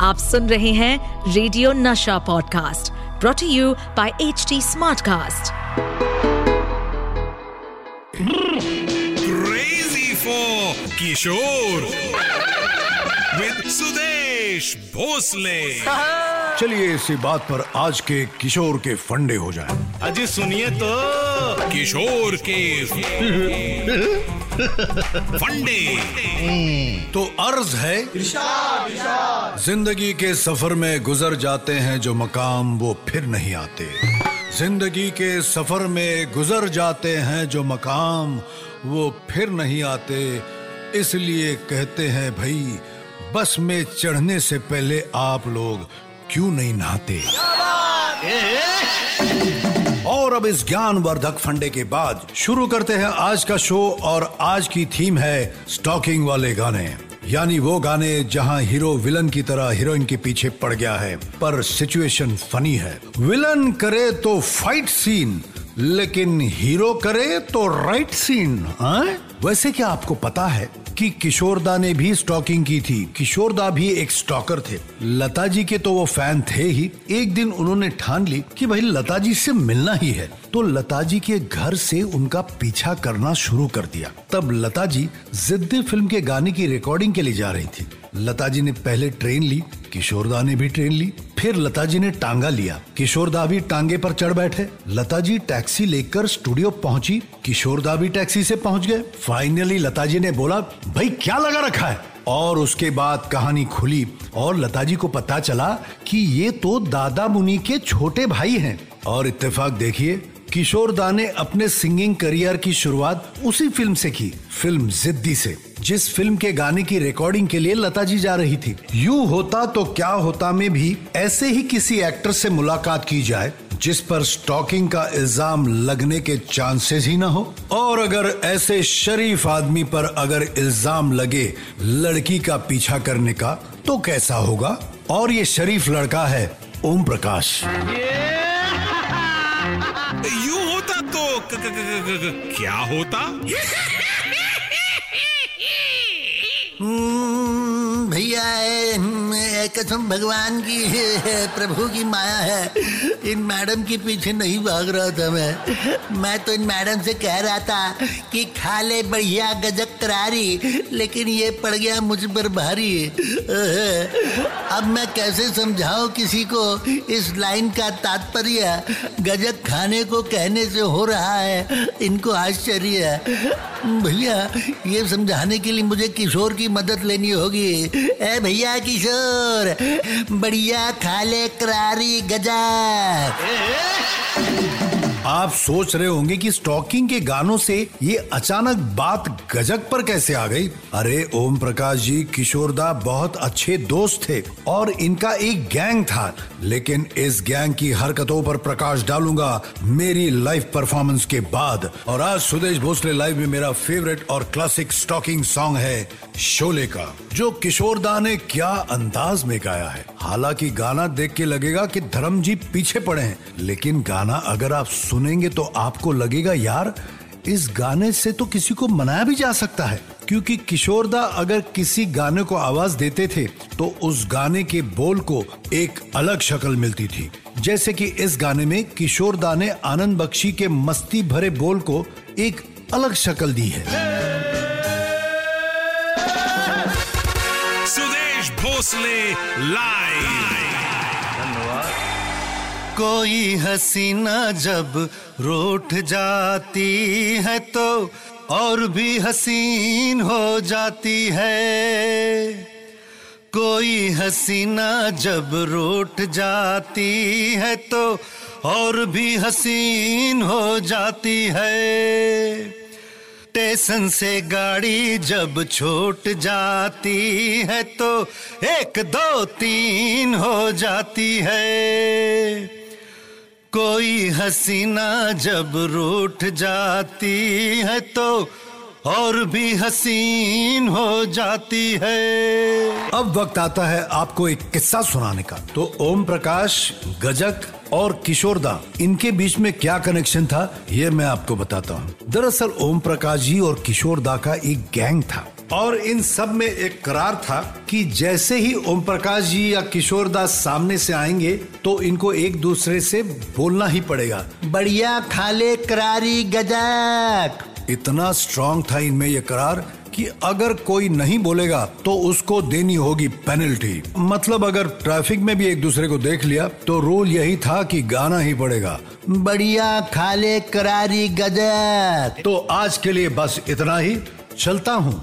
आप सुन रहे हैं radio Nasha podcast brought you by H T smartcast crazy for Kishore with Sudesh Bhosle चलिए इसी बात पर आज के किशोर के फंडे हो जाएँ। अजी सुनिए तो। किशोर के फंडे तो अर्ज़ है ज़िंदगी के सफ़र में गुजर जाते हैं जो मकाम वो फिर नहीं आते। ज़िंदगी के सफ़र में गुजर जाते हैं जो मकाम वो फिर नहीं आते। इसलिए कहते हैं भाई बस में चढ़ने से पहले आप लोग क्यों नहीं नहाते? और अब इस ज्ञानवर्धक फंडे के बाद शुरू करते हैं आज का शो और आज की थीम है स्टॉकिंग वाले गाने यानी वो गाने जहाँ हीरो विलन की तरह हीरोइन के पीछे पड़ गया है, पर सिचुएशन फनी है विलन करे तो फाइट सीन, लेकिन हीरो करे तो राइट सीन हाँ? वैसे क्या आपको पता है कि किशोरदा ने भी स्टॉकिंग की थी। किशोरदा भी एक स्टॉकर थे। लता जी के तो वो फ़ैन थे ही। एक दिन उन्होंने ठान ली कि भाई लता जी से मिलना ही है। तो लता जी के घर से उनका पीछा करना शुरू कर दिया। तब लता जी जिद्दी फ़िल्म के गाने की रिकॉर्डिंग के लिए जा रही थी। लता जी ने पहले ट्रेन ली किशोरदा ने भी ट्रेन ली, फिर लता जी ने टांगा लिया। किशोरदा भी टांगे पर चढ़ बैठे। लता जी टैक्सी लेकर स्टूडियो पहुँची किशोरदा भी टैक्सी से पहुँच गए। फाइनली लता जी ने बोला, भाई, क्या लगा रखा है? और उसके बाद कहानी खुली और लता जी को पता चला कि ये तो दादा मुनि के छोटे भाई हैं। और इत्तेफाक देखिए, किशोर दा ने अपने सिंगिंग करियर की शुरुआत उसी फ़िल्म से की फ़िल्म जिद्दी से। जिस फ़िल्म के गाने की रिकॉर्डिंग के लिए लता जी जा रही थी। यू होता तो क्या होता में भी ऐसे ही किसी एक्टर से मुलाकात की जाए, जिस पर स्टॉकिंग का इल्ज़ाम लगने के चांसेस ही ना हो। और अगर ऐसे शरीफ आदमी पर अगर इल्ज़ाम लगे लड़की का पीछा करने का तो कैसा होगा? और ये शरीफ लड़का है ओम प्रकाश। यू होता तो क्या होता? Moon भैया हम्म, कसम भगवान की प्रभु की माया है। इन मैडम के पीछे नहीं भाग रहा था मैं। मैं तो इन मैडम से कह रहा था कि खा ले बढ़िया गजक करारी लेकिन ये पड़ गया मुझ पर भारी। अब मैं कैसे समझाऊं किसी को? इस लाइन का तात्पर्य गजक खाने को कहने से हो रहा है। इनको आश्चर्य। भैया ये समझाने के लिए मुझे किशोर की मदद लेनी होगी। ए भैया किशोर बढ़िया खा ले करारी गजक आप सोच रहे होंगे कि स्टॉकिंग के गानों से ये अचानक बात गजक पर कैसे आ गई? अरे, ओम प्रकाश जी किशोरदा बहुत अच्छे दोस्त थे और इनका एक गैंग था। लेकिन इस गैंग की हरकतों पर प्रकाश डालूँगा मेरी लाइव परफॉर्मेंस के बाद। और आज सुदेश भोसले लाइव में मेरा फेवरेट और क्लासिक स्टॉकिंग सॉन्ग है शोले का, जो किशोरदा ने क्या अंदाज में गाया है। हालाँकि गाना देख के लगेगा कि धर्म जी पीछे पड़े हैं, लेकिन गाना अगर आप सुनेंगे तो आपको लगेगा, यार, इस गाने से तो किसी को मनाया भी जा सकता है। क्योंकि किशोरदा अगर किसी गाने को आवाज़ देते थे तो उस गाने के बोल को एक अलग शक्ल मिलती थी। जैसे कि इस गाने में किशोरदा ने आनंद बख्शी के मस्ती भरे बोल को एक अलग शक्ल दी है। सुदेश भोसले लाइव। कोई हसीना जब रूठ जाती है तो और भी हसीन हो जाती है। कोई हसीना जब रूठ जाती है तो और भी हसीन हो जाती है। स्टेशन से गाड़ी जब छूट जाती है तो एक, दो, तीन हो जाती है। कोई हसीना जब रूठ जाती है तो और भी हसीन हो जाती है। अब वक्त आता है आपको एक किस्सा सुनाने का। तो ओम प्रकाश, गजक और किशोरदा इनके बीच में क्या कनेक्शन था, ये मैं आपको बताता हूँ। दरअसल ओम प्रकाश जी और किशोरदा का एक गैंग था। और इन सब में एक करार था कि जैसे ही ओम प्रकाश जी या किशोर दास सामने से आएँगे तो इनको एक दूसरे से बोलना ही पड़ेगा। बढ़िया खाले करारी गजक। इतना स्ट्रांग था इनमें ये करार कि अगर कोई नहीं बोलेगा तो उसको देनी होगी पेनल्टी मतलब अगर ट्रैफ़िक में भी एक दूसरे को देख लिया तो रूल यही था कि गाना ही पड़ेगा। बढ़िया खाले करारी गजक। तो आज के लिए बस इतना ही। चलता हूँ।